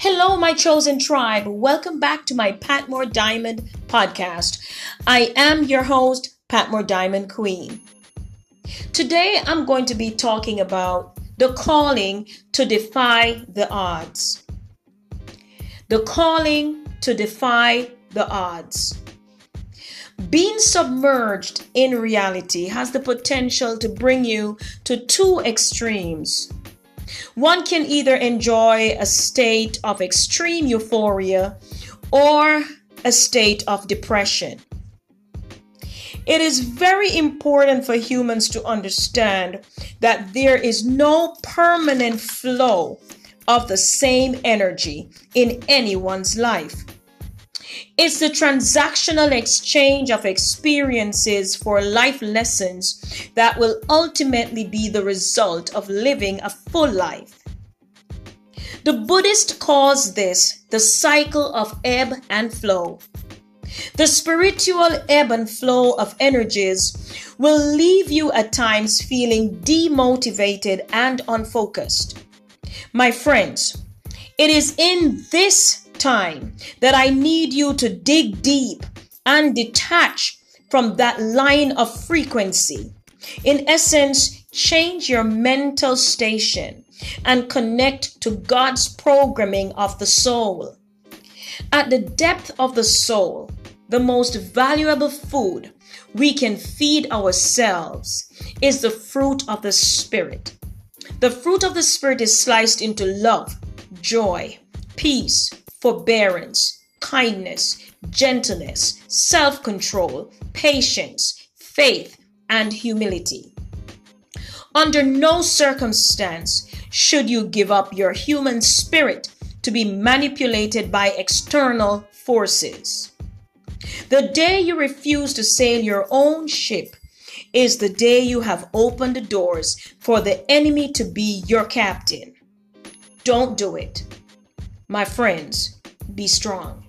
Hello, my chosen tribe. Welcome back to my Patmore Diamond podcast. I am your host, Patmore Diamond Queen. Today, I'm going to be talking about the calling to defy the odds. The calling to defy the odds. Being submerged in reality has the potential to bring you to two extremes one can either enjoy a state of extreme euphoria or a state of depression. It is very important for humans to understand that there is no permanent flow of the same energy in anyone's life. It's the transactional exchange of experiences for life lessons that will ultimately be the result of living a full life. The Buddhist calls this the cycle of ebb and flow. The spiritual ebb and flow of energies will leave you at times feeling demotivated and unfocused. My friends, it is in this time that I need you to dig deep and detach from that line of frequency. In essence, change your mental station and connect to God's programming of the soul. At the depth of the soul, the most valuable food we can feed ourselves is the fruit of the Spirit. The fruit of the Spirit is sliced into love, joy, peace, forbearance, kindness, gentleness, self control, patience, faith, and humility. Under no circumstance should you give up your human spirit to be manipulated by external forces. The day you refuse to sail your own ship is the day you have opened the doors for the enemy to be your captain. Don't do it. My friends, be strong.